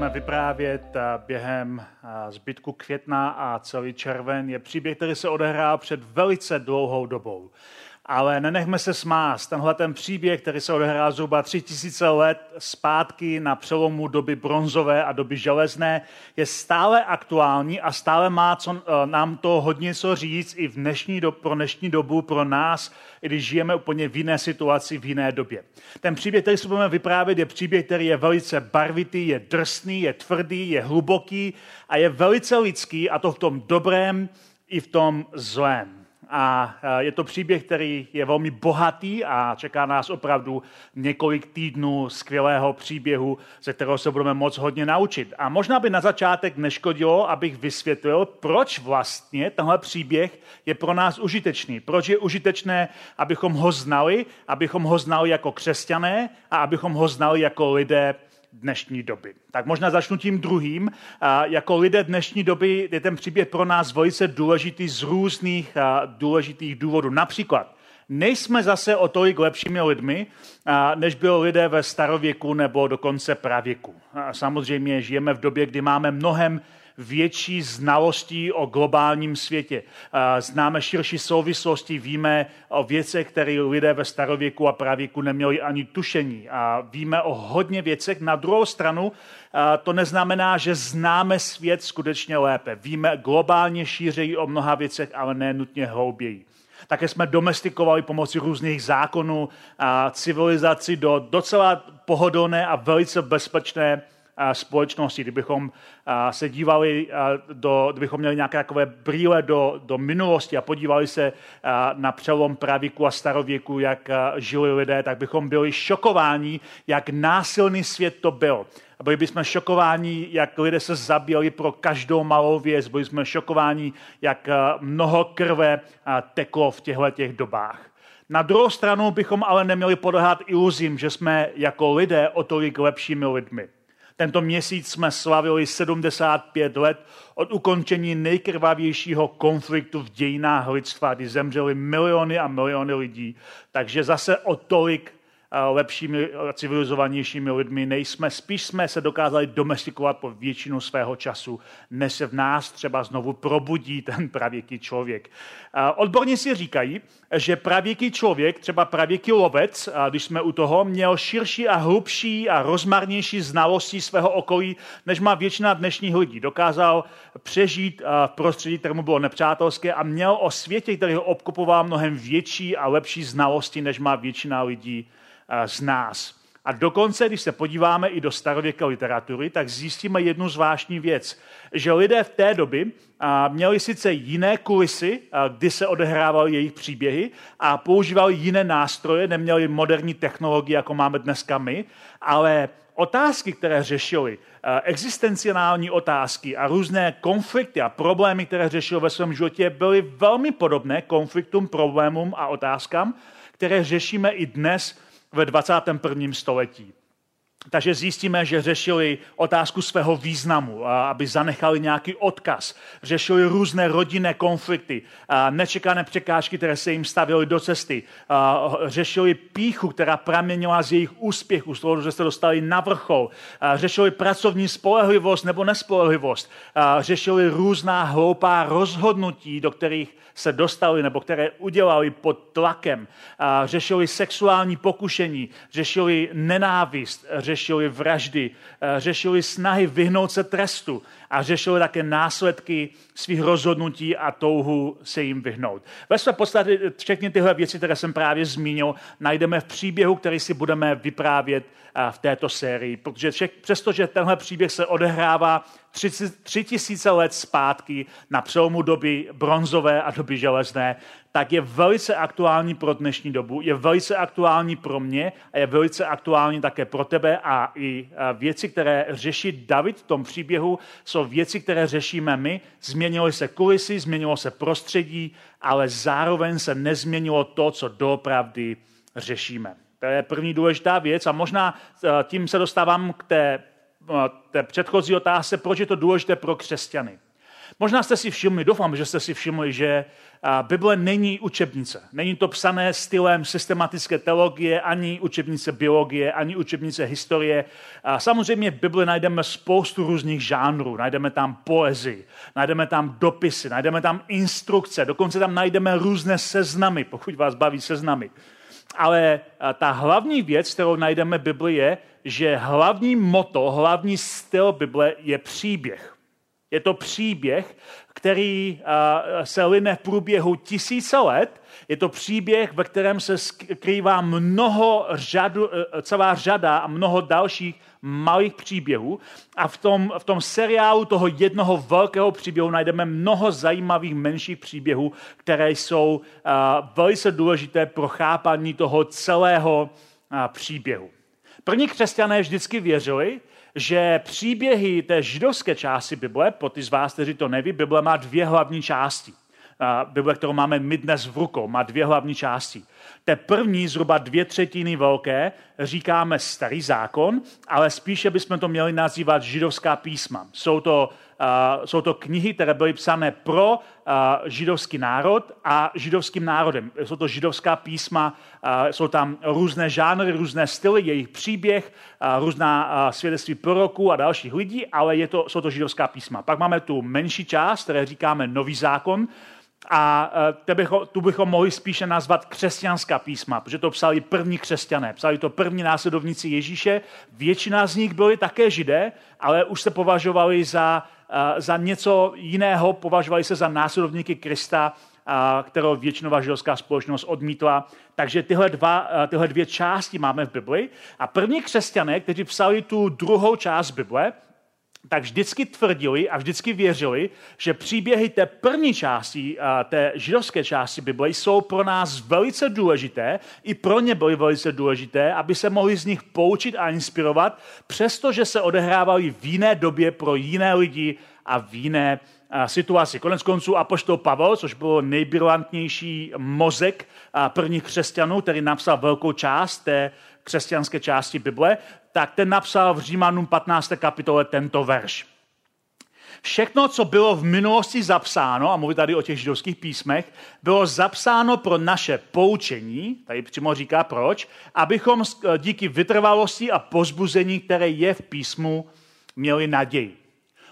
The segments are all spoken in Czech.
Budeme vyprávět eh, během eh, zbytku května a celý červen, je příběh, který se odehrál před velice dlouhou dobou. Ale nenechme se smást. Tenhle ten příběh, který se odehrál zhruba tři tisíce let zpátky na přelomu doby bronzové a doby železné, je stále aktuální a stále má co, eh, nám to hodně co říct i v dnešní do, pro dnešní dobu, pro nás, i když žijeme úplně v jiné situaci, v jiné době. Ten příběh, který si budeme vyprávět, je příběh, který je velice barvitý, je drsný, je tvrdý, je hluboký a je velice lidský, a to v tom dobrém i v tom zlém a je to příběh, který je velmi bohatý a čeká nás opravdu několik týdnů skvělého příběhu, ze kterého se budeme moc hodně naučit. A možná by na začátek neškodilo, abych vysvětlil, proč vlastně tenhle příběh je pro nás užitečný. Proč je užitečné, abychom ho znali, abychom ho znali jako křesťané a abychom ho znali jako lidé dnešní doby. Tak možná začnu tím druhým. Jako lidé dnešní doby je ten příběh pro nás velice důležitý z různých důležitých důvodů. Například, nejsme zase o tolik lepšími lidmi, než byli lidé ve starověku nebo dokonce pravěku. Samozřejmě žijeme v době, kdy máme mnohem větší znalostí o globálním světě. Známe širší souvislosti, víme o věcech, které lidé ve starověku a pravěku neměli ani tušení. A víme o hodně věcech. Na druhou stranu to neznamená, že známe svět skutečně lépe. Víme globálně šířeji o mnoha věcech, ale ne nutně hlouběji. Také jsme domestikovali pomocí různých zákonů a civilizaci do docela pohodlné a velice bezpečné společnosti. Kdybychom se dívali, do, kdybychom měli nějaké takové brýle do, do minulosti a podívali se na přelom pravíku a starověku, jak žili lidé, tak bychom byli šokováni, jak násilný svět to byl. A byli bychom šokováni, jak lidé se zabíjeli pro každou malou věc. Byli jsme šokováni, jak mnoho krve teklo v těchto těch dobách. Na druhou stranu bychom ale neměli podlehat iluzím, že jsme jako lidé o tolik lepšími lidmi. Tento měsíc jsme slavili 75 let od ukončení nejkrvavějšího konfliktu v dějinách lidstva, kdy zemřeli miliony a miliony lidí. Takže zase o tolik lepšími, civilizovanějšími lidmi nejsme. Spíš jsme se dokázali domestikovat po většinu svého času, než se v nás třeba znovu probudí ten pravěký člověk. Odborníci říkají, že pravěký člověk, třeba pravěký lovec, když jsme u toho, měl širší a hlubší a rozmarnější znalosti svého okolí, než má většina dnešních lidí. Dokázal přežít v prostředí, kterému bylo nepřátelské a měl o světě, který ho obkupoval, mnohem větší a lepší znalosti, než má většina lidí z nás. A dokonce, když se podíváme i do starověké literatury, tak zjistíme jednu zvláštní věc, že lidé v té doby měli sice jiné kulisy, kdy se odehrávaly jejich příběhy a používali jiné nástroje, neměli moderní technologie, jako máme dneska my, ale otázky, které řešili, existenciální otázky a různé konflikty a problémy, které řešili ve svém životě, byly velmi podobné konfliktům, problémům a otázkám, které řešíme i dnes ve 21. století. Takže zjistíme, že řešili otázku svého významu, aby zanechali nějaký odkaz. Řešili různé rodinné konflikty, nečekané překážky, které se jim stavily do cesty. Řešili píchu, která praměnila z jejich úspěchu, z toho, že se dostali na vrchol. Řešili pracovní spolehlivost nebo nespolehlivost. Řešili různá hloupá rozhodnutí, do kterých se dostali nebo které udělali pod tlakem. Řešili sexuální pokušení, řešili nenávist, řešili vraždy, řešili snahy vyhnout se trestu a řešili také následky svých rozhodnutí a touhu se jim vyhnout. Ve své podstatě všechny tyhle věci, které jsem právě zmínil, najdeme v příběhu, který si budeme vyprávět v této sérii. Protože přestože tenhle příběh se odehrává tři tisíce let zpátky na přelomu doby bronzové a doby železné, tak je velice aktuální pro dnešní dobu, je velice aktuální pro mě a je velice aktuální také pro tebe a i věci, které řeší David v tom příběhu, jsou věci, které řešíme my. Změnilo se kulisy, změnilo se prostředí, ale zároveň se nezměnilo to, co doopravdy řešíme. To je první důležitá věc a možná eh, tím se dostávám k té, té předchozí otázce, proč je to důležité pro křesťany. Možná jste si všimli, doufám, že jste si všimli, že eh, Bible není učebnice. Není to psané stylem systematické teologie, ani učebnice biologie, ani učebnice historie. Samozřejmě v Bibli najdeme spoustu různých žánrů. Najdeme tam poezii, najdeme tam dopisy, najdeme tam instrukce, dokonce tam najdeme různé seznamy, pokud vás baví seznamy. Ale ta hlavní věc, kterou najdeme v Bibli, je, že hlavní moto, hlavní styl Bible je příběh. Je to příběh, který eh, se line v průběhu tisíce let. Je to příběh, ve kterém se skrývá mnoho řadu, eh, celá řada a mnoho dalších malých příběhů. A v tom, v tom seriálu toho jednoho velkého příběhu najdeme mnoho zajímavých menších příběhů, které jsou uh, velice důležité pro chápání toho celého příběhu. První křesťané vždycky věřili, že příběhy té židovské části Bible, pro ty z vás, kteří to neví, Bible má dvě hlavní části. Bible, kterou máme my dnes v rukou, má dvě hlavní části. Té první, zhruba dvě třetiny velké, říkáme starý zákon, ale spíše bychom to měli nazývat židovská písma. Jsou to, jsou to knihy, které byly psané pro židovský národ a židovským národem. Jsou to židovská písma, jsou tam různé žánry, různé styly, jejich příběh, různá svědectví proroků a dalších lidí, ale je to, jsou to židovská písma. Pak máme tu menší část, které říkáme nový zákon, a bychom, tu bychom mohli spíše nazvat křesťanská písma, protože to psali první křesťané, psali to první následovníci Ježíše. Většina z nich byli také židé, ale už se považovali za, za něco jiného, považovali se za následovníky Krista, kterou většinová židovská společnost odmítla. Takže tyhle, dva, e, tyhle dvě části máme v Bibli. A první křesťané, kteří psali tu druhou část Bible, tak vždycky tvrdili a vždycky věřili, že příběhy té první části, té židovské části Bible jsou pro nás velice důležité, i pro ně byly velice důležité, aby se mohli z nich poučit a inspirovat, přestože se odehrávaly v jiné době pro jiné lidi a v jiné situaci. Konec konců Apoštol Pavel, což byl nejbrilantnější mozek prvních křesťanů, který napsal velkou část té křesťanské části Bible, tak ten napsal v Římanům 15. kapitole tento verš. Všechno, co bylo v minulosti zapsáno, a mluví tady o těch židovských písmech, bylo zapsáno pro naše poučení, tady přímo říká proč, abychom díky vytrvalosti a pozbuzení, které je v písmu, měli naději.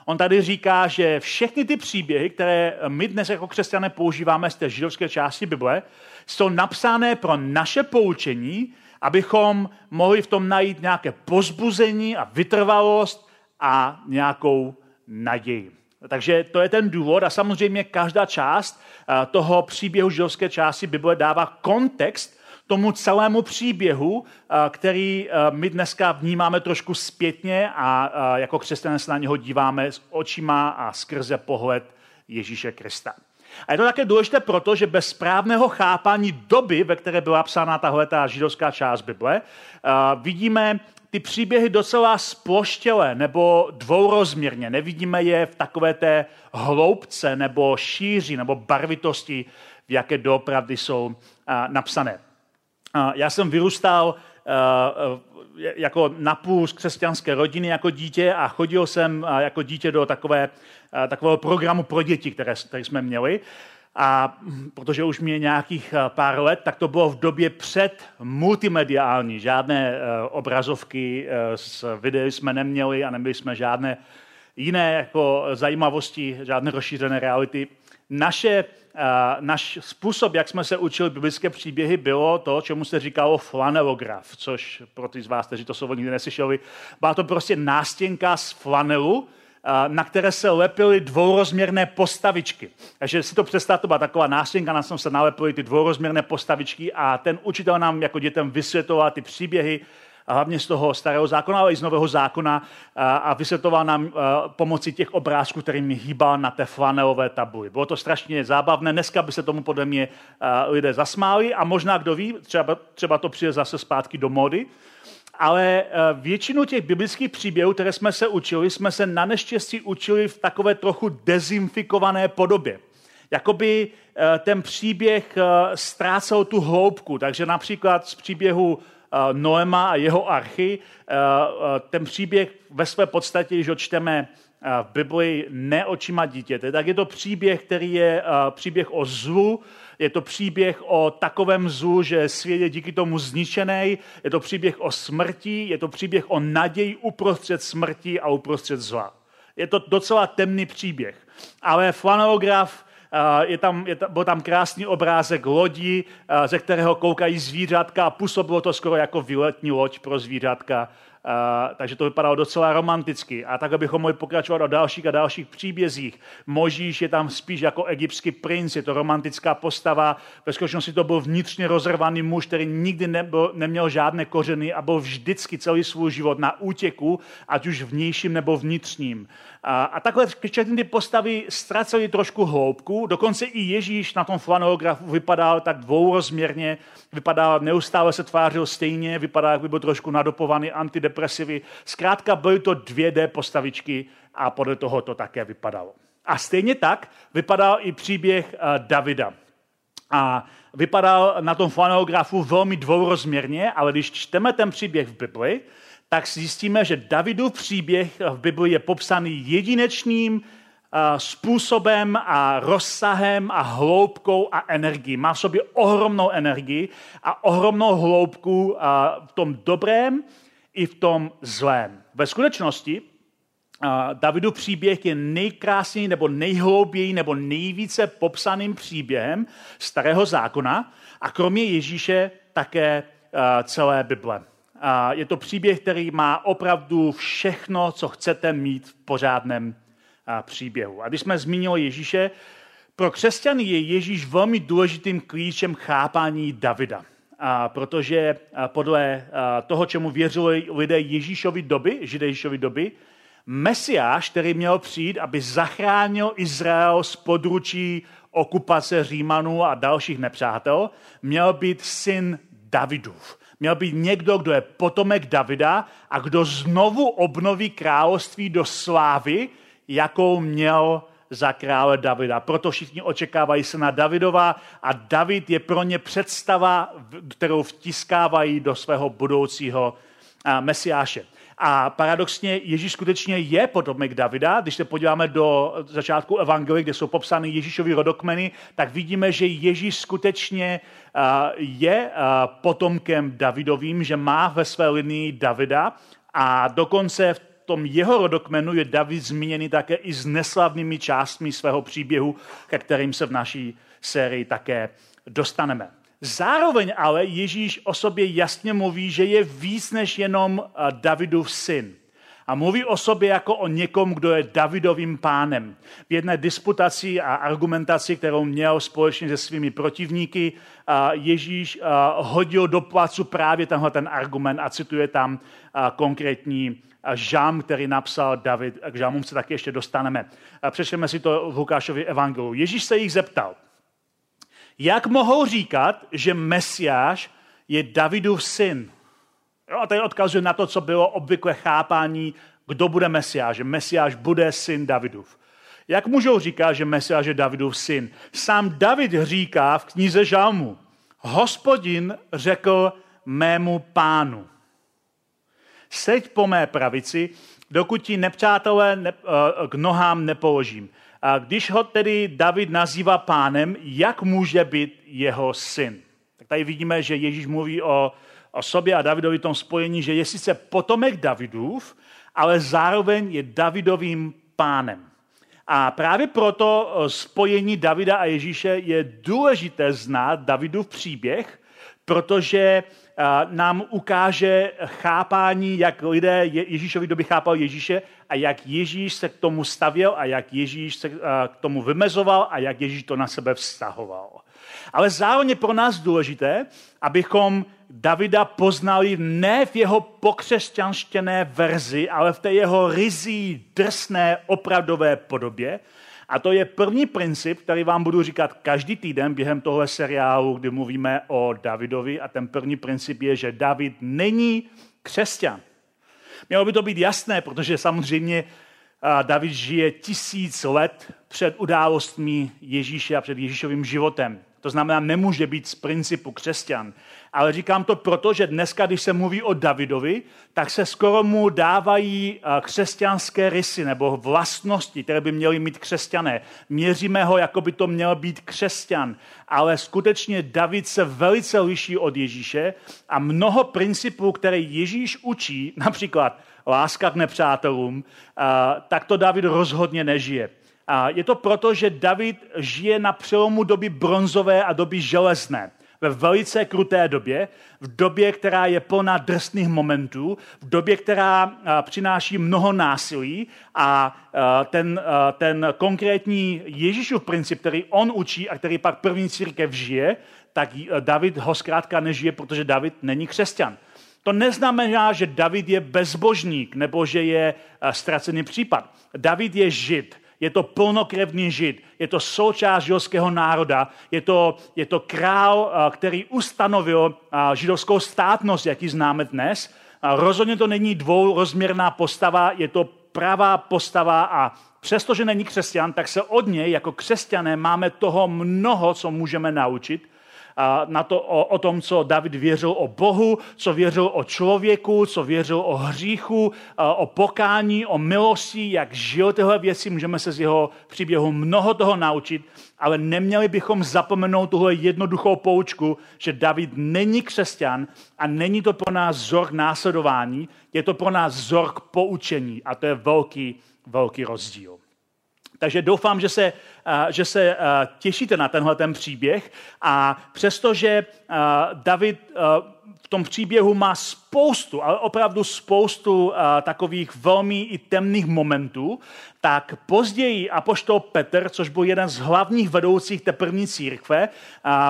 On tady říká, že všechny ty příběhy, které my dnes jako křesťané používáme z té židovské části Bible, jsou napsané pro naše poučení, abychom mohli v tom najít nějaké pozbuzení a vytrvalost a nějakou naději. Takže to je ten důvod a samozřejmě každá část eh, toho příběhu židovské části Bible dává kontext tomu celému příběhu, eh, který eh, my dneska vnímáme trošku zpětně a jako křesťané se na něho díváme s očima a skrze pohled Ježíše Krista. A je to také důležité proto, že bez správného chápání doby, ve které byla psána tahle ta židovská část Bible, vidíme ty příběhy docela sploštělé nebo dvourozměrně. Nevidíme je v takové té hloubce nebo šíři nebo barvitosti, v jaké doopravdy jsou napsané. Já jsem vyrůstal jako napůl z křesťanské rodiny jako dítě a chodil jsem jako dítě do takové, takového programu pro děti, které, které jsme měli. A protože už mě nějakých pár let, tak to bylo v době před multimediální. Žádné obrazovky s videí jsme neměli a neměli jsme žádné jiné jako zajímavosti, žádné rozšířené reality. Naše náš způsob, jak jsme se učili biblické příběhy, bylo to, čemu se říkalo flanelograf, což pro ty z vás, kteří to slovo nikdy neslyšeli, byla to prostě nástěnka z flanelu, na které se lepily dvourozměrné postavičky. Takže si to představte, to byla taková nástěnka, na tom se nalepily ty dvourozměrné postavičky a ten učitel nám jako dětem vysvětloval ty příběhy hlavně z toho starého zákona, ale i z nového zákona a vysvětloval nám pomocí těch obrázků, kterými hýbal na té flanelové tabuli. Bylo to strašně zábavné. Dneska by se tomu podle mě lidé zasmáli a možná, kdo ví, třeba, třeba to přijde zase zpátky do mody, ale většinu těch biblických příběhů, které jsme se učili, jsme se na neštěstí učili v takové trochu dezinfikované podobě. Jakoby eh, ten příběh eh, ztrácel tu hloubku, takže například z příběhu Noema a jeho archy, ten příběh ve své podstatě, když ho čteme v Biblii ne očima dítěte, tak je to příběh, který je příběh o zlu, je to příběh o takovém zlu, že svět je díky tomu zničený, je to příběh o smrti, je to příběh o naději uprostřed smrti a uprostřed zla. Je to docela temný příběh. Ale flanelograf je tam, je tam, byl tam krásný obrázek lodi, ze kterého koukají zvířatka a působilo to skoro jako výletní loď pro zvířatka. Uh, takže to vypadalo docela romanticky. A tak, bychom mohli pokračovat o dalších a dalších příbězích. Možíš je tam spíš jako egyptský princ, je to romantická postava. Ve skutečnosti to byl vnitřně rozrvaný muž, který nikdy nebyl, neměl žádné kořeny a byl vždycky celý svůj život na útěku, ať už vnějším nebo vnitřním. A, a takhle všechny ty postavy ztracely trošku hloubku, dokonce i Ježíš na tom flanografu vypadal tak dvourozměrně, vypadal, neustále se tvářil stejně, vypadal, jak by byl trošku nadopovaný antidepresivy. Zkrátka byly to 2D postavičky a podle toho to také vypadalo. A stejně tak vypadal i příběh uh, Davida. A vypadal na tom flanografu velmi dvourozměrně, ale když čteme ten příběh v Bibli, tak zjistíme, že Davidův příběh v Bibli je popsaný jedinečným eh, způsobem a rozsahem a hloubkou a energií. Má v sobě ohromnou energii a ohromnou hloubku eh, v tom dobrém i v tom zlém. Ve skutečnosti eh, Davidu příběh je nejkrásnější nebo nejhlouběji nebo nejvíce popsaným příběhem starého zákona a kromě Ježíše také celé Bible. Je to příběh, který má opravdu všechno, co chcete mít v pořádném příběhu. A když jsme zmínili Ježíše, pro křesťany je Ježíš velmi důležitým klíčem chápání Davida. A protože podle toho, čemu věřili lidé Ježíšovi doby, židé Ježíšovi doby, Mesiáš, který měl přijít, aby zachránil Izrael z područí okupace Římanů a dalších nepřátel, měl být syn Davidův. Měl být někdo, kdo je potomek Davida a kdo znovu obnoví království do slávy, jakou měl za krále Davida. Proto všichni očekávají se na Davidova a David je pro ně představa, kterou vtiskávají do svého budoucího mesiáše. A paradoxně Ježíš skutečně je potomek Davida. Když se podíváme do začátku Evangelie, kde jsou popsány Ježíšovi rodokmeny, tak vidíme, že Ježíš skutečně je potomkem Davidovým, že má ve své linii Davida a dokonce v tom jeho rodokmenu je David zmíněný také i s neslavnými částmi svého příběhu, ke kterým se v naší sérii také dostaneme. Zároveň ale Ježíš o sobě jasně mluví, že je víc než jenom Davidův syn. A mluví o sobě jako o někom, kdo je Davidovým pánem. V jedné disputaci a argumentaci, kterou měl společně se svými protivníky, Ježíš hodil do placu právě tenhle ten argument a cituje tam konkrétní žám, který napsal David. K žámům se taky ještě dostaneme. Přečteme si to v Lukášově evangelu. Ježíš se jich zeptal, jak mohou říkat, že Mesiáš je Davidův syn? Jo, a tady odkazuje na to, co bylo obvykle chápání, kdo bude Mesiáš, že Mesiáš bude syn Davidův. Jak můžou říkat, že Mesiáš je Davidův syn? Sám David říká v knize Žalmu, hospodin řekl mému pánu, seď po mé pravici, dokud ti nepřátelé ne, eh, k nohám nepoložím. A když ho tedy David nazývá pánem, jak může být jeho syn? Tak tady vidíme, že Ježíš mluví o, o sobě a Davidovi tom spojení, že je sice potomek Davidův, ale zároveň je Davidovým pánem. A právě proto eh, spojení Davida a Ježíše je důležité znát Davidův příběh, protože nám ukáže chápání, jak lidé Ježíšovi doby chápali Ježíše a jak Ježíš se k tomu stavěl a jak Ježíš se k tomu vymezoval a jak Ježíš to na sebe vztahoval. Ale zároveň pro nás důležité, abychom Davida poznali ne v jeho pokřesťanštěné verzi, ale v té jeho rizí, drsné, opravdové podobě. A to je první princip, který vám budu říkat každý týden během tohle seriálu, kdy mluvíme o Davidovi. A ten první princip je, že David není křesťan. Mělo by to být jasné, protože samozřejmě David žije tisíc let před událostmi Ježíše a před Ježíšovým životem. To znamená, nemůže být z principu křesťan. Ale říkám to proto, že dneska, když se mluví o Davidovi, tak se skoro mu dávají křesťanské rysy nebo vlastnosti, které by měly mít křesťané. Měříme ho, jako by to měl být křesťan. Ale skutečně David se velice liší od Ježíše a mnoho principů, které Ježíš učí, například láska k nepřátelům, tak to David rozhodně nežije. A je to proto, že David žije na přelomu doby bronzové a doby železné. Ve velice kruté době, v době, která je plná drsných momentů, v době, která přináší mnoho násilí a ten, ten konkrétní Ježíšův princip, který on učí a který pak první církev žije, tak David ho zkrátka nežije, protože David není křesťan. To neznamená, že David je bezbožník nebo že je ztracený případ. David je žid je to plnokrevný žid, je to součást židovského národa, je to, je to král, eh, který ustanovil eh, židovskou státnost, jaký známe dnes. Rozhodně to není dvourozměrná postava, je to pravá postava a přestože není křesťan, tak se od něj jako křesťané máme toho mnoho, co můžeme naučit na to, o, o tom, co David věřil o Bohu, co věřil o člověku, co věřil o hříchu, o pokání, o milosti, jak žil tyhle věci. Můžeme se z jeho příběhu mnoho toho naučit, ale neměli bychom zapomenout tuhle jednoduchou poučku, že David není křesťan a není to pro nás vzor následování, je to pro nás vzor k poučení a to je velký, velký rozdíl. Takže doufám, že se, že se těšíte na tenhle ten příběh. A přestože David v tom příběhu má spoustu, ale opravdu spoustu takových velmi i temných momentů, tak později apoštol Petr, což byl jeden z hlavních vedoucích té první církve,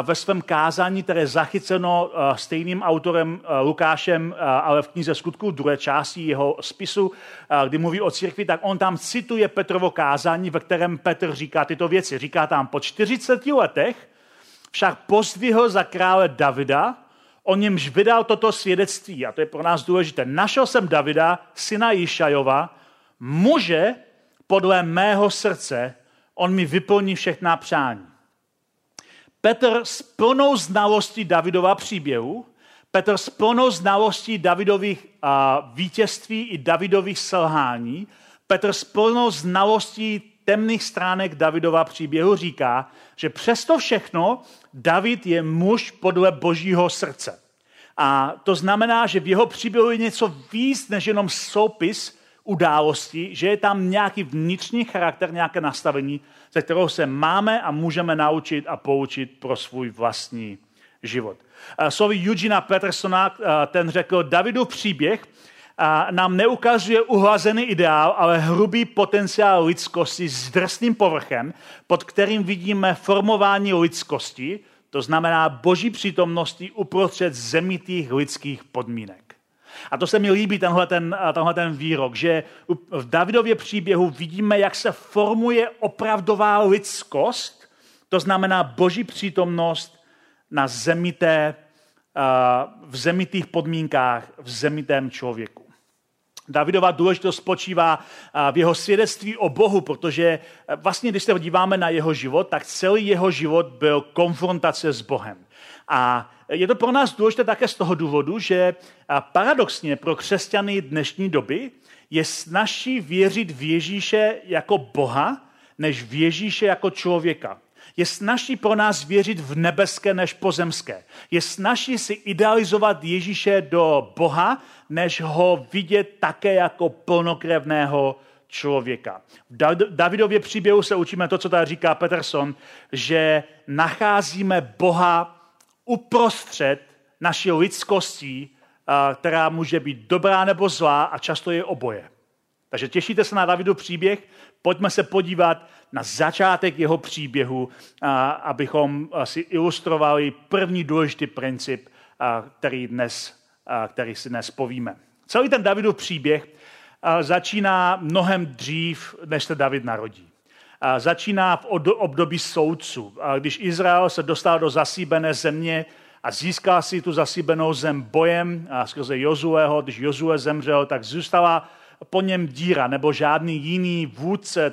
ve svém kázání, které je zachyceno stejným autorem Lukášem, ale v knize skutků druhé části jeho spisu, kdy mluví o církvi, tak on tam cituje Petrovo kázání, ve kterém Petr říká tyto věci. Říká tam, po 40 letech však pozdvihl za krále Davida, o němž vydal toto svědectví, a to je pro nás důležité. Našel jsem Davida, syna Jišajova, muže, podle mého srdce, on mi vyplní všechna přání. Petr s plnou znalostí Davidova příběhu, Petr s plnou znalostí Davidových vítězství i Davidových selhání, Petr s plnou znalostí temných stránek Davidova příběhu říká, že přesto všechno David je muž podle božího srdce. A to znamená, že v jeho příběhu je něco víc než jenom soupis události, že je tam nějaký vnitřní charakter, nějaké nastavení, ze kterého se máme a můžeme naučit a poučit pro svůj vlastní život. Slovy Eugena Petersona, ten řekl, Davidův příběh nám neukazuje uhlazený ideál, ale hrubý potenciál lidskosti s drsným povrchem, pod kterým vidíme formování lidskosti, to znamená boží přítomnosti uprostřed zemitých lidských podmínek. A to se mi líbí, tenhle ten, tenhle ten výrok, že v Davidově příběhu vidíme, jak se formuje opravdová lidskost, to znamená boží přítomnost na zemité, v zemitých podmínkách, v zemitém člověku. Davidova důležitost spočívá v jeho svědectví o Bohu, protože vlastně, když se díváme na jeho život, tak celý jeho život byl konfrontace s Bohem. A je to pro nás důležité také z toho důvodu, že paradoxně pro křesťany dnešní doby je snažší věřit v Ježíše jako Boha, než v Ježíše jako člověka. Je snažší pro nás věřit v nebeské než pozemské. Je snažší si idealizovat Ježíše do Boha, než ho vidět také jako plnokrevného člověka. V Davidově příběhu se učíme to, co tady říká Peterson, že nacházíme Boha uprostřed naší lidskosti, která může být dobrá nebo zlá a často je oboje. Takže těšíte se na Davidu příběh, pojďme se podívat na začátek jeho příběhu, abychom si ilustrovali první důležitý princip který, dnes, který si dnes povíme. Celý ten Davidův příběh začíná mnohem dřív, než se David narodí. Začíná v období soudců. Když Izrael se dostal do zasíbené země a získal si tu zasíbenou zem bojem a skrze Jozueho, když Jozue zemřel, tak zůstala po něm díra nebo žádný jiný vůdce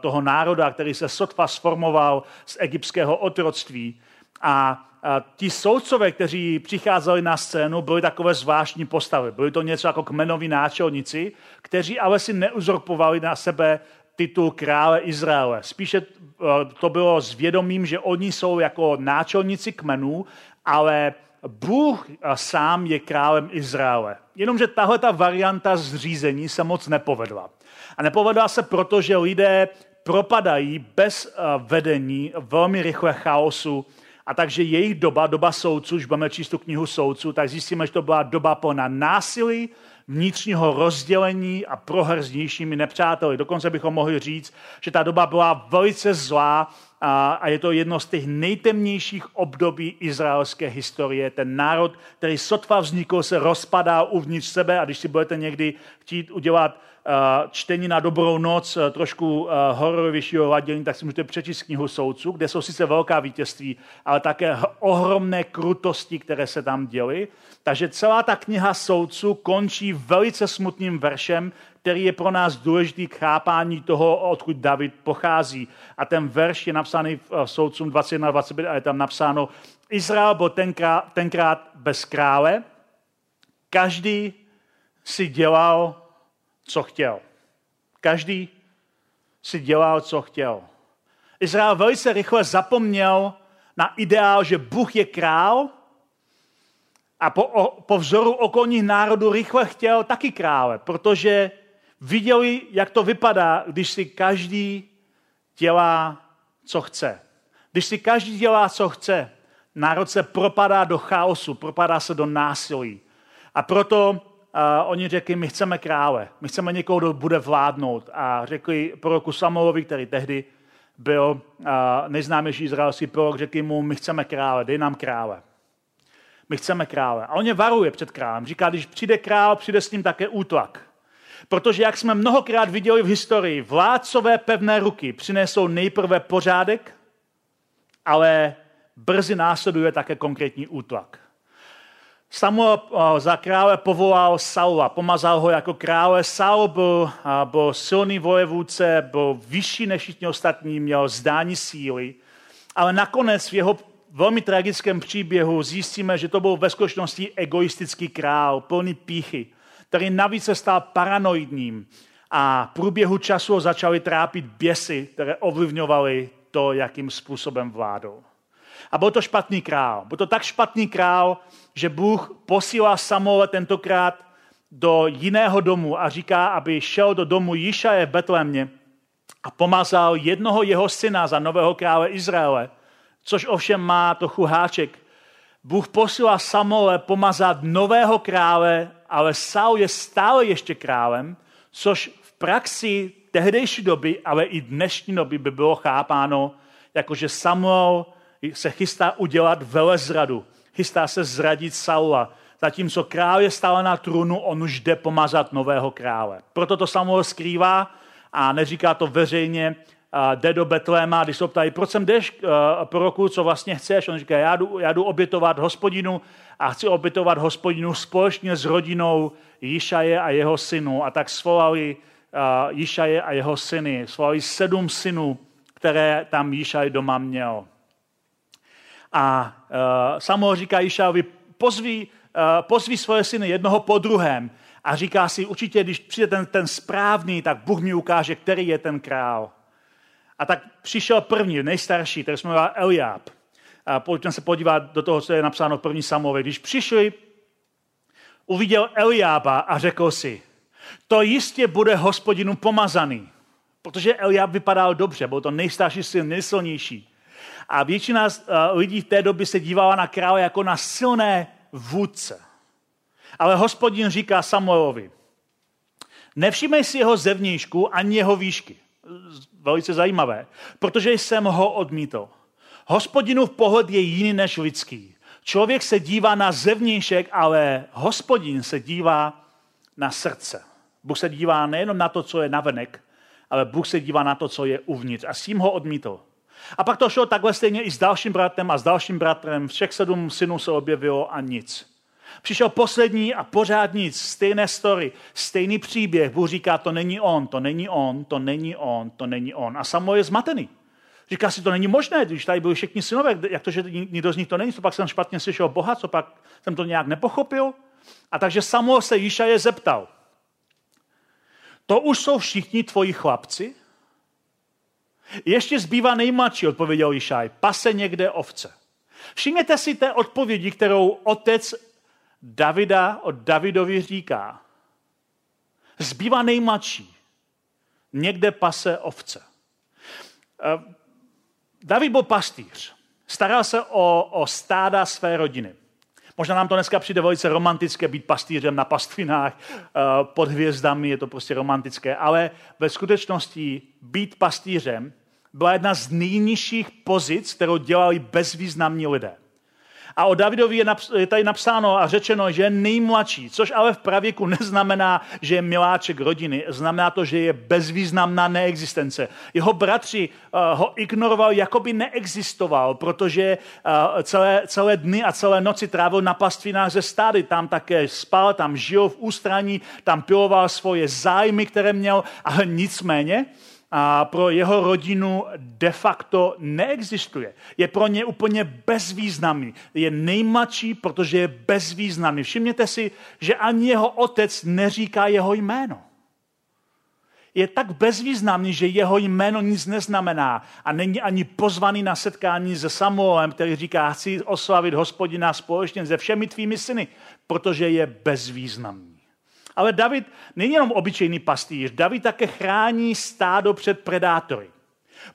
toho národa, který se sotva sformoval z egyptského otroctví. A ti soudcové, kteří přicházeli na scénu, byli takové zvláštní postavy. Byli to něco jako kmenoví náčelníci, kteří ale si neuzurpovali na sebe titul krále Izraele. Spíše eh, to bylo s vědomím, že oni jsou jako náčelníci kmenů, ale Bůh eh, sám je králem Izraele. Jenomže tahle ta varianta zřízení se moc nepovedla. A nepovedla se proto, že lidé propadají bez eh, vedení velmi rychle chaosu a takže jejich doba, doba soudců, už budeme číst tu knihu soudců, tak zjistíme, že to byla doba plná násilí, vnitřního rozdělení a prohr s vnějšími nepřáteli. Dokonce bychom mohli říct, že ta doba byla velice zlá a, a je to jedno z těch nejtemnějších období izraelské historie. Ten národ, který sotva vznikl, se rozpadá uvnitř sebe a když si budete někdy chtít udělat Eh, čtení na dobrou noc, eh, trošku eh, hororovějšího ladění, tak si můžete přečíst knihu soudců, kde jsou sice velká vítězství, ale také ohromné krutosti, které se tam děly. Takže celá ta kniha soudců končí velice smutným veršem, který je pro nás důležitý k chápání toho, odkud David pochází. A ten verš je napsaný v soudcům 21 25 a je tam napsáno, Izrael byl tenkrát, tenkrát bez krále, každý si dělal co chtěl. Každý si dělal, co chtěl. Izrael velice rychle zapomněl na ideál, že Bůh je král a po, o, po vzoru okolních národů rychle chtěl taky krále, protože viděli, jak to vypadá, když si každý dělá, co chce. Když si každý dělá, co chce, národ se propadá do chaosu, propadá se do násilí. A proto uh, oni řekli, my chceme krále, my chceme někoho, kdo bude vládnout. A řekli proroku Samuelovi, který tehdy byl uh, nejznámější izraelský prorok, řekli mu, my chceme krále, dej nám krále. My chceme krále. A on je varuje před králem. Říká, když přijde král, přijde s ním také útlak. Protože, jak jsme mnohokrát viděli v historii, vládcové pevné ruky přinesou nejprve pořádek, ale brzy následuje také konkrétní útlak. Samuel eh, za krále povolal Saula, pomazal ho jako krále. Saul byl, eh, byl silný vojevůdce, byl vyšší než všichni ostatní, měl zdání síly, ale nakonec v jeho velmi tragickém příběhu zjistíme, že to byl ve skutečnosti egoistický král, plný píchy, který navíc se stal paranoidním a v průběhu času ho začaly trápit běsy, které ovlivňovaly to, jakým způsobem vládou. A byl to špatný král. Byl to tak špatný král, že Bůh posílá Samuele tentokrát do jiného domu a říká, aby šel do domu Jišaje v Betlémě a pomazal jednoho jeho syna za nového krále Izraele, což ovšem má trochu háček. Bůh posílá Samuele pomazat nového krále, ale Saul je stále ještě králem, což v praxi tehdejší doby, ale i dnešní doby by bylo chápáno, jakože Samuel se chystá udělat velezradu. Chystá se zradit Saula. Zatímco král je stále na trůnu, on už jde pomazat nového krále. Proto to Samuel skrývá a neříká to veřejně, jde do Betléma, když se ptají, proč sem jdeš roku, co vlastně chceš? On říká, já jdu, já jdu obětovat hospodinu a chci obětovat hospodinu společně s rodinou Jišaje a jeho synu. A tak svolali Jišaje a jeho syny. Svolali sedm synů, které tam Jišaj doma měl. A uh, Samuel říká Išávi, pozví, pozví svoje syny jednoho po druhém. A říká si, určitě, když přijde ten, ten správný, tak Bůh mi ukáže, který je ten král. A tak přišel první, nejstarší, který jsme jmenoval Eliab. A pojďme se podívat do toho, co je napsáno v první Samuel. Když přišli, uviděl Eliába a řekl si, to jistě bude hospodinu pomazaný. Protože Eliab vypadal dobře, byl to nejstarší syn, nejsilnější. A většina eh, lidí v té době se dívala na krále jako na silné vůdce. Ale hospodin říká Samuelovi, nevšimej si jeho zevnějšku ani jeho výšky. Velice zajímavé, protože jsem ho odmítl. Hospodinův pohled je jiný než lidský. Člověk se dívá na zevnějšek, ale hospodin se dívá na srdce. Bůh se dívá nejenom na to, co je navenek, ale Bůh se dívá na to, co je uvnitř. A s tím ho odmítl. A pak to šlo takhle stejně i s dalším bratrem a s dalším bratrem. Všech sedm synů se objevilo a nic. Přišel poslední a pořád nic, stejné story, stejný příběh. Bůh říká, to není on, to není on, to není on, to není on. A Samuel je zmatený. Říká si, to není možné, když tady byli všichni synové, jak to, že nikdo z nich to není, co pak jsem špatně slyšel Boha, co pak jsem to nějak nepochopil. A takže Samuel se Jíšaje zeptal, to už jsou všichni tvoji chlapci? Ještě zbývá nejmladší, odpověděl Jíšaj, pase někde ovce. Všimněte si té odpovědi, kterou otec Davida od Davidovi říká. Zbývá nejmladší, někde pase ovce. Eh, David byl pastýř. Staral se o, o stáda své rodiny. Možná nám to dneska přijde velice romantické být pastýřem na pastvinách eh, pod hvězdami, je to prostě romantické, ale ve skutečnosti být pastýřem byla jedna z nejnižších pozic, kterou dělali bezvýznamní lidé. A o Davidovi je, naps- je tady napsáno a řečeno, že je nejmladší, což ale v pravěku neznamená, že je miláček rodiny. Znamená to, že je bezvýznamná neexistence. Jeho bratři uh, ho ignorovali, jako by neexistoval, protože uh, celé, celé dny a celé noci trávil na pastvinách ze stády. Tam také spal, tam žil v ústraní, tam piloval svoje zájmy, které měl, ale nicméně a pro jeho rodinu de facto neexistuje. Je pro ně úplně bezvýznamný. Je nejmladší, protože je bezvýznamný. Všimněte si, že ani jeho otec neříká jeho jméno. Je tak bezvýznamný, že jeho jméno nic neznamená a není ani pozvaný na setkání se Samuelem, který říká, chci oslavit hospodina společně se všemi tvými syny, protože je bezvýznamný. Ale David není jenom obyčejný pastýř, David také chrání stádo před predátory.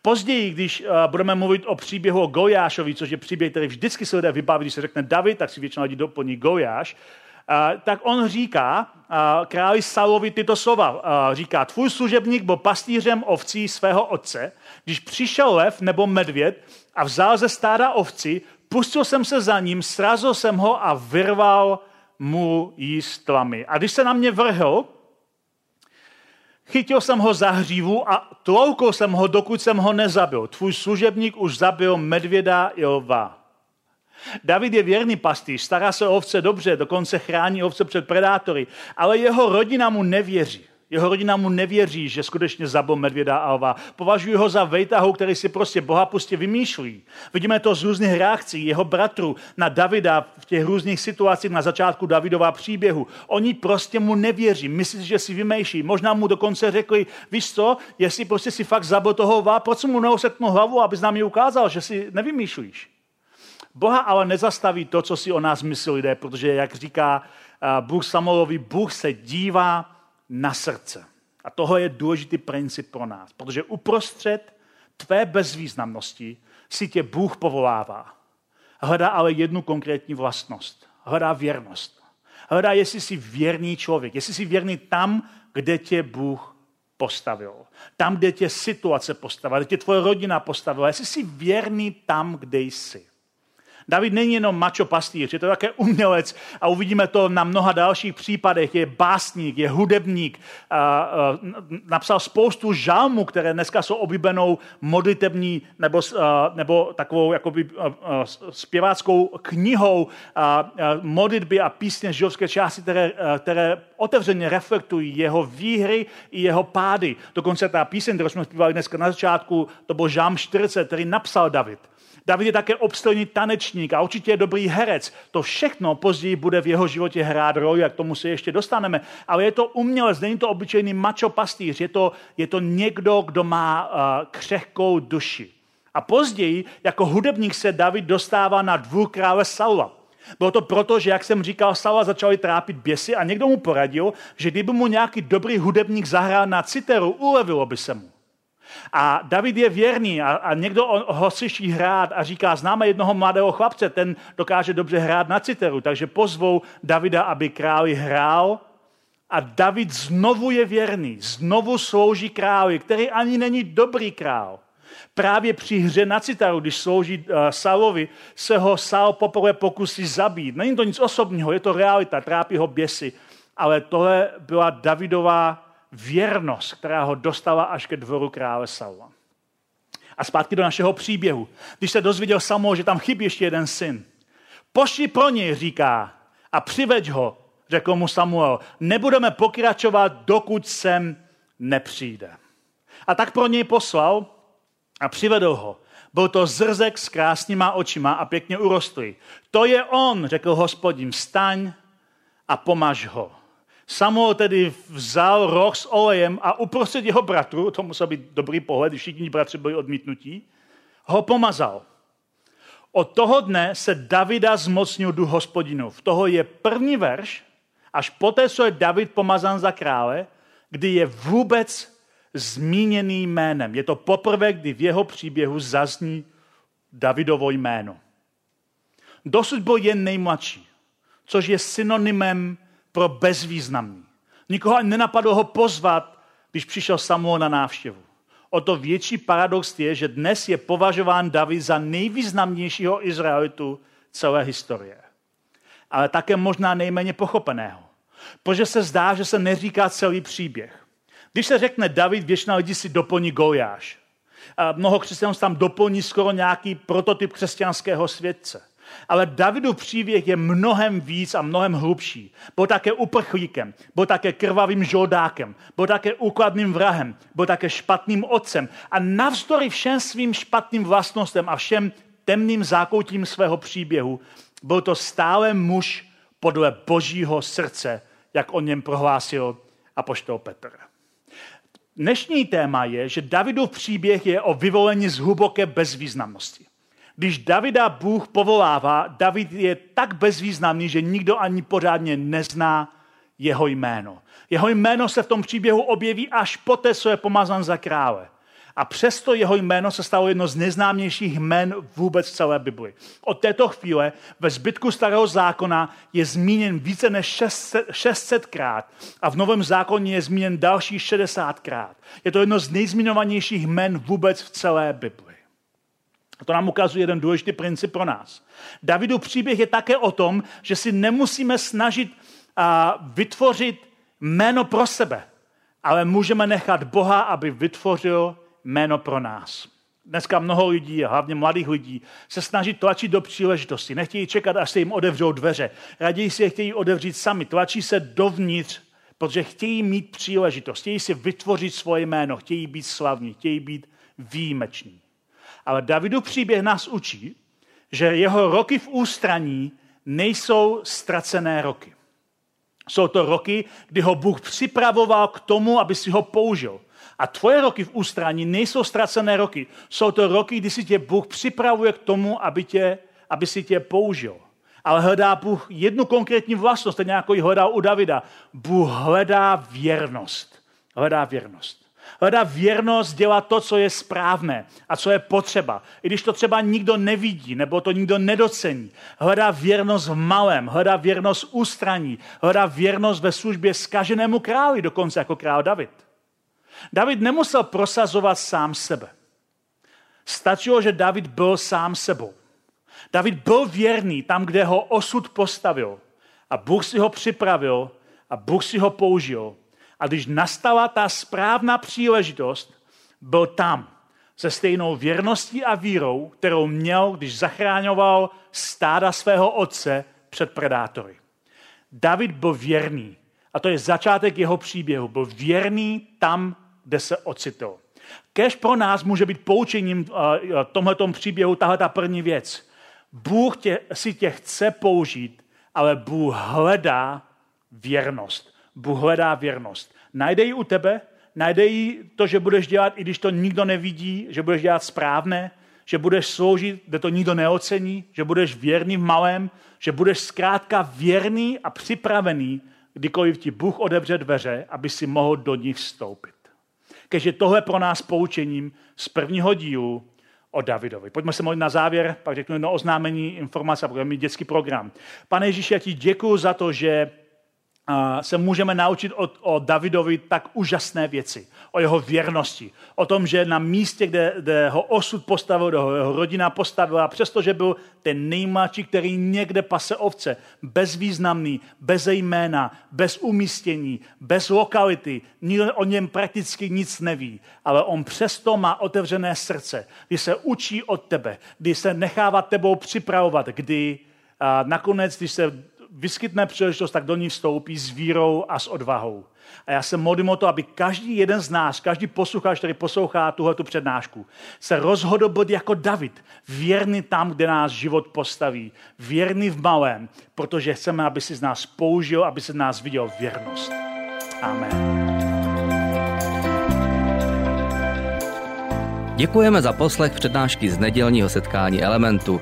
Později, když uh, budeme mluvit o příběhu o Gojášovi, což je příběh, který vždycky se lidé vybaví, když se řekne David, tak si většinou lidí doplní Gojáš, uh, tak on říká uh, králi Saulovi tyto slova. Říká, tvůj služebník byl pastýřem ovcí svého otce, když přišel lev nebo medvěd a vzal ze stáda ovci, pustil jsem se za ním, srazil jsem ho a vyrval mu jístlami. A když se na mě vrhl, chytil jsem ho za hřívu a tloukl jsem ho, dokud jsem ho nezabil. Tvůj služebník už zabil medvěda i lva. David je věrný pastýř, stará se o ovce dobře, dokonce chrání ovce před predátory, ale jeho rodina mu nevěří. Jeho rodina mu nevěří, že skutečně zabil medvěda alva. Považují ho za vejtahu, který si prostě boha pustě vymýšlí. Vidíme to z různých reakcí jeho bratru na Davida v těch různých situacích na začátku Davidova příběhu. Oni prostě mu nevěří, myslí, že si vymýšlí. Možná mu dokonce řekli, víš co, jestli prostě si fakt zabil toho lva, proč mu neosetnul hlavu, abys nám ji ukázal, že si nevymýšlíš. Boha ale nezastaví to, co si o nás myslí lidé, protože, jak říká Bůh Samuelovi, Bůh se dívá na srdce. A tohle je důležitý princip pro nás, protože uprostřed tvé bezvýznamnosti si tě Bůh povolává. Hledá ale jednu konkrétní vlastnost. Hledá věrnost. Hledá, jestli jsi věrný člověk, jestli jsi věrný tam, kde tě Bůh postavil. Tam, kde tě situace postavila, kde tě tvoje rodina postavila. Jestli jsi věrný tam, kde jsi. David není jenom mačo pastýř, je to také umělec a uvidíme to na mnoha dalších případech. Je básník, je hudebník, a, a, napsal spoustu žalmů, které dneska jsou oblíbenou modlitební nebo, a, nebo takovou jakoby, a, a, zpěváckou knihou a, a, modlitby a písně židovské části, které, a, které otevřeně reflektují jeho výhry i jeho pády. Dokonce ta píseň, kterou jsme zpívali dneska na začátku, to byl žám 40, který napsal David. David je také obstojný tanečník a určitě je dobrý herec. To všechno později bude v jeho životě hrát roli, jak tomu se ještě dostaneme. Ale je to umělec, není to obyčejný mačo pastýř, je to, je to někdo, kdo má uh, křehkou duši. A později, jako hudebník se David dostává na dvůr krále Saula. Bylo to proto, že, jak jsem říkal, Saula začali trápit běsy a někdo mu poradil, že kdyby mu nějaký dobrý hudebník zahrál na citeru, ulevilo by se mu. A David je věrný a, a někdo ho slyší hrát a říká, známe jednoho mladého chlapce, ten dokáže dobře hrát na citeru, takže pozvou Davida, aby králi hrál a David znovu je věrný, znovu slouží králi, který ani není dobrý král. Právě při hře na citaru, když slouží uh, Saulovi, se ho Saul poprvé pokusí zabít. Není to nic osobního, je to realita, trápí ho běsy. Ale tohle byla Davidová věrnost, která ho dostala až ke dvoru krále Saula. A zpátky do našeho příběhu. Když se dozvěděl Samuel, že tam chybí ještě jeden syn, pošli pro něj, říká, a přiveď ho, řekl mu Samuel, nebudeme pokračovat, dokud sem nepřijde. A tak pro něj poslal a přivedl ho. Byl to zrzek s krásnýma očima a pěkně urostlý. To je on, řekl hospodin, vstaň a pomaž ho. Samuel tedy vzal roh s olejem a uprostřed jeho bratru, to musel být dobrý pohled, všichni bratři byli odmítnutí, ho pomazal. Od toho dne se Davida zmocnil duch hospodinův. Toho je první verš, až poté, co je David pomazán za krále, kdy je vůbec zmíněný jménem. Je to poprvé, kdy v jeho příběhu zazní Davidovo jméno. Dosud byl jen nejmladší, což je synonymem pro bezvýznamný. Nikoho ani nenapadlo ho pozvat, když přišel Samuel na návštěvu. O to větší paradox je, že dnes je považován David za nejvýznamnějšího Izraelitu celé historie. Ale také možná nejméně pochopeného. Protože se zdá, že se neříká celý příběh. Když se řekne David, většina lidí si doplní Goliáš. A mnoho křesťanů tam doplní skoro nějaký prototyp křesťanského světce. Ale Davidův příběh je mnohem víc a mnohem hlubší. Byl také uprchlíkem, byl také krvavým žoldákem, byl také úkladným vrahem, byl také špatným otcem. A navzdory všem svým špatným vlastnostem a všem temným zákoutím svého příběhu, byl to stále muž podle božího srdce, jak o něm prohlásil apoštol Petr. Dnešní téma je, že Davidův příběh je o vyvolení z hluboké bezvýznamnosti. Když Davida Bůh povolává, David je tak bezvýznamný, že nikdo ani pořádně nezná jeho jméno. Jeho jméno se v tom příběhu objeví až poté, co je pomazán za krále. A přesto jeho jméno se stalo jedno z neznámějších jmén vůbec v celé Bibli. Od této chvíle ve zbytku starého zákona je zmíněn více než 600, 600 krát a v novém zákoně je zmíněn další 60 krát. Je to jedno z nejzmínovanějších jmen vůbec v celé Bibli. A to nám ukazuje jeden důležitý princip pro nás. Davidův příběh je také o tom, že si nemusíme snažit a, vytvořit jméno pro sebe, ale můžeme nechat Boha, aby vytvořil jméno pro nás. Dneska mnoho lidí, hlavně mladých lidí, se snaží tlačit do příležitosti. Nechtějí čekat, až se jim otevřou dveře. Raději si je chtějí otevřít sami. Tlačí se dovnitř, protože chtějí mít příležitost. Chtějí si vytvořit svoje jméno. Chtějí být slavní. Chtějí být výjimeční. Ale Davidu příběh nás učí, že jeho roky v ústraní nejsou ztracené roky. Jsou to roky, kdy ho Bůh připravoval k tomu, aby si ho použil. A tvoje roky v ústraní nejsou ztracené roky. Jsou to roky, kdy si tě Bůh připravuje k tomu, aby, tě, aby si tě použil. Ale hledá Bůh jednu konkrétní vlastnost, ten jako ji hledal u Davida. Bůh hledá věrnost. Hledá věrnost. Hledá věrnost dělat to, co je správné a co je potřeba. I když to třeba nikdo nevidí nebo to nikdo nedocení. Hledá věrnost v malém, hledá věrnost ústraní, hledá věrnost ve službě skaženému králi, dokonce jako král David. David nemusel prosazovat sám sebe. Stačilo, že David byl sám sebou. David byl věrný tam, kde ho osud postavil. A Bůh si ho připravil a Bůh si ho použil a když nastala ta správná příležitost, byl tam se stejnou věrností a vírou, kterou měl, když zachráňoval stáda svého otce před predátory. David byl věrný. A to je začátek jeho příběhu. Byl věrný tam, kde se ocitl. Kež pro nás může být poučením uh, tomhletom příběhu tahle ta první věc. Bůh tě, si tě chce použít, ale Bůh hledá věrnost. Bůh hledá věrnost. Najde ji u tebe, najde ji to, že budeš dělat, i když to nikdo nevidí, že budeš dělat správné, že budeš sloužit, kde to nikdo neocení, že budeš věrný v malém, že budeš zkrátka věrný a připravený, kdykoliv ti Bůh odevře dveře, aby si mohl do nich vstoupit. Keďže tohle pro nás poučením z prvního dílu o Davidovi. Pojďme se modlit na závěr, pak řeknu jedno oznámení, informace a budeme mít dětský program. Pane Ježíši, já ti děkuji za to, že se můžeme naučit od, o Davidovi tak úžasné věci. O jeho věrnosti. O tom, že na místě, kde, kde ho osud postavil, kde ho jeho rodina postavila, přestože byl ten nejmladší, který někde pase ovce, bezvýznamný, bez jména, bez umístění, bez lokality, nikdo o něm prakticky nic neví, ale on přesto má otevřené srdce, kdy se učí od tebe, kdy se nechává tebou připravovat, kdy a nakonec, když se vyskytne příležitost, tak do ní vstoupí s vírou a s odvahou. A já se modlím o to, aby každý jeden z nás, každý posluchač, který poslouchá tuhletu přednášku, se rozhodl být jako David, věrný tam, kde nás život postaví, věrný v malém, protože chceme, aby si z nás použil, aby si z nás viděl věrnost. Amen. Děkujeme za poslech přednášky z nedělního setkání Elementu.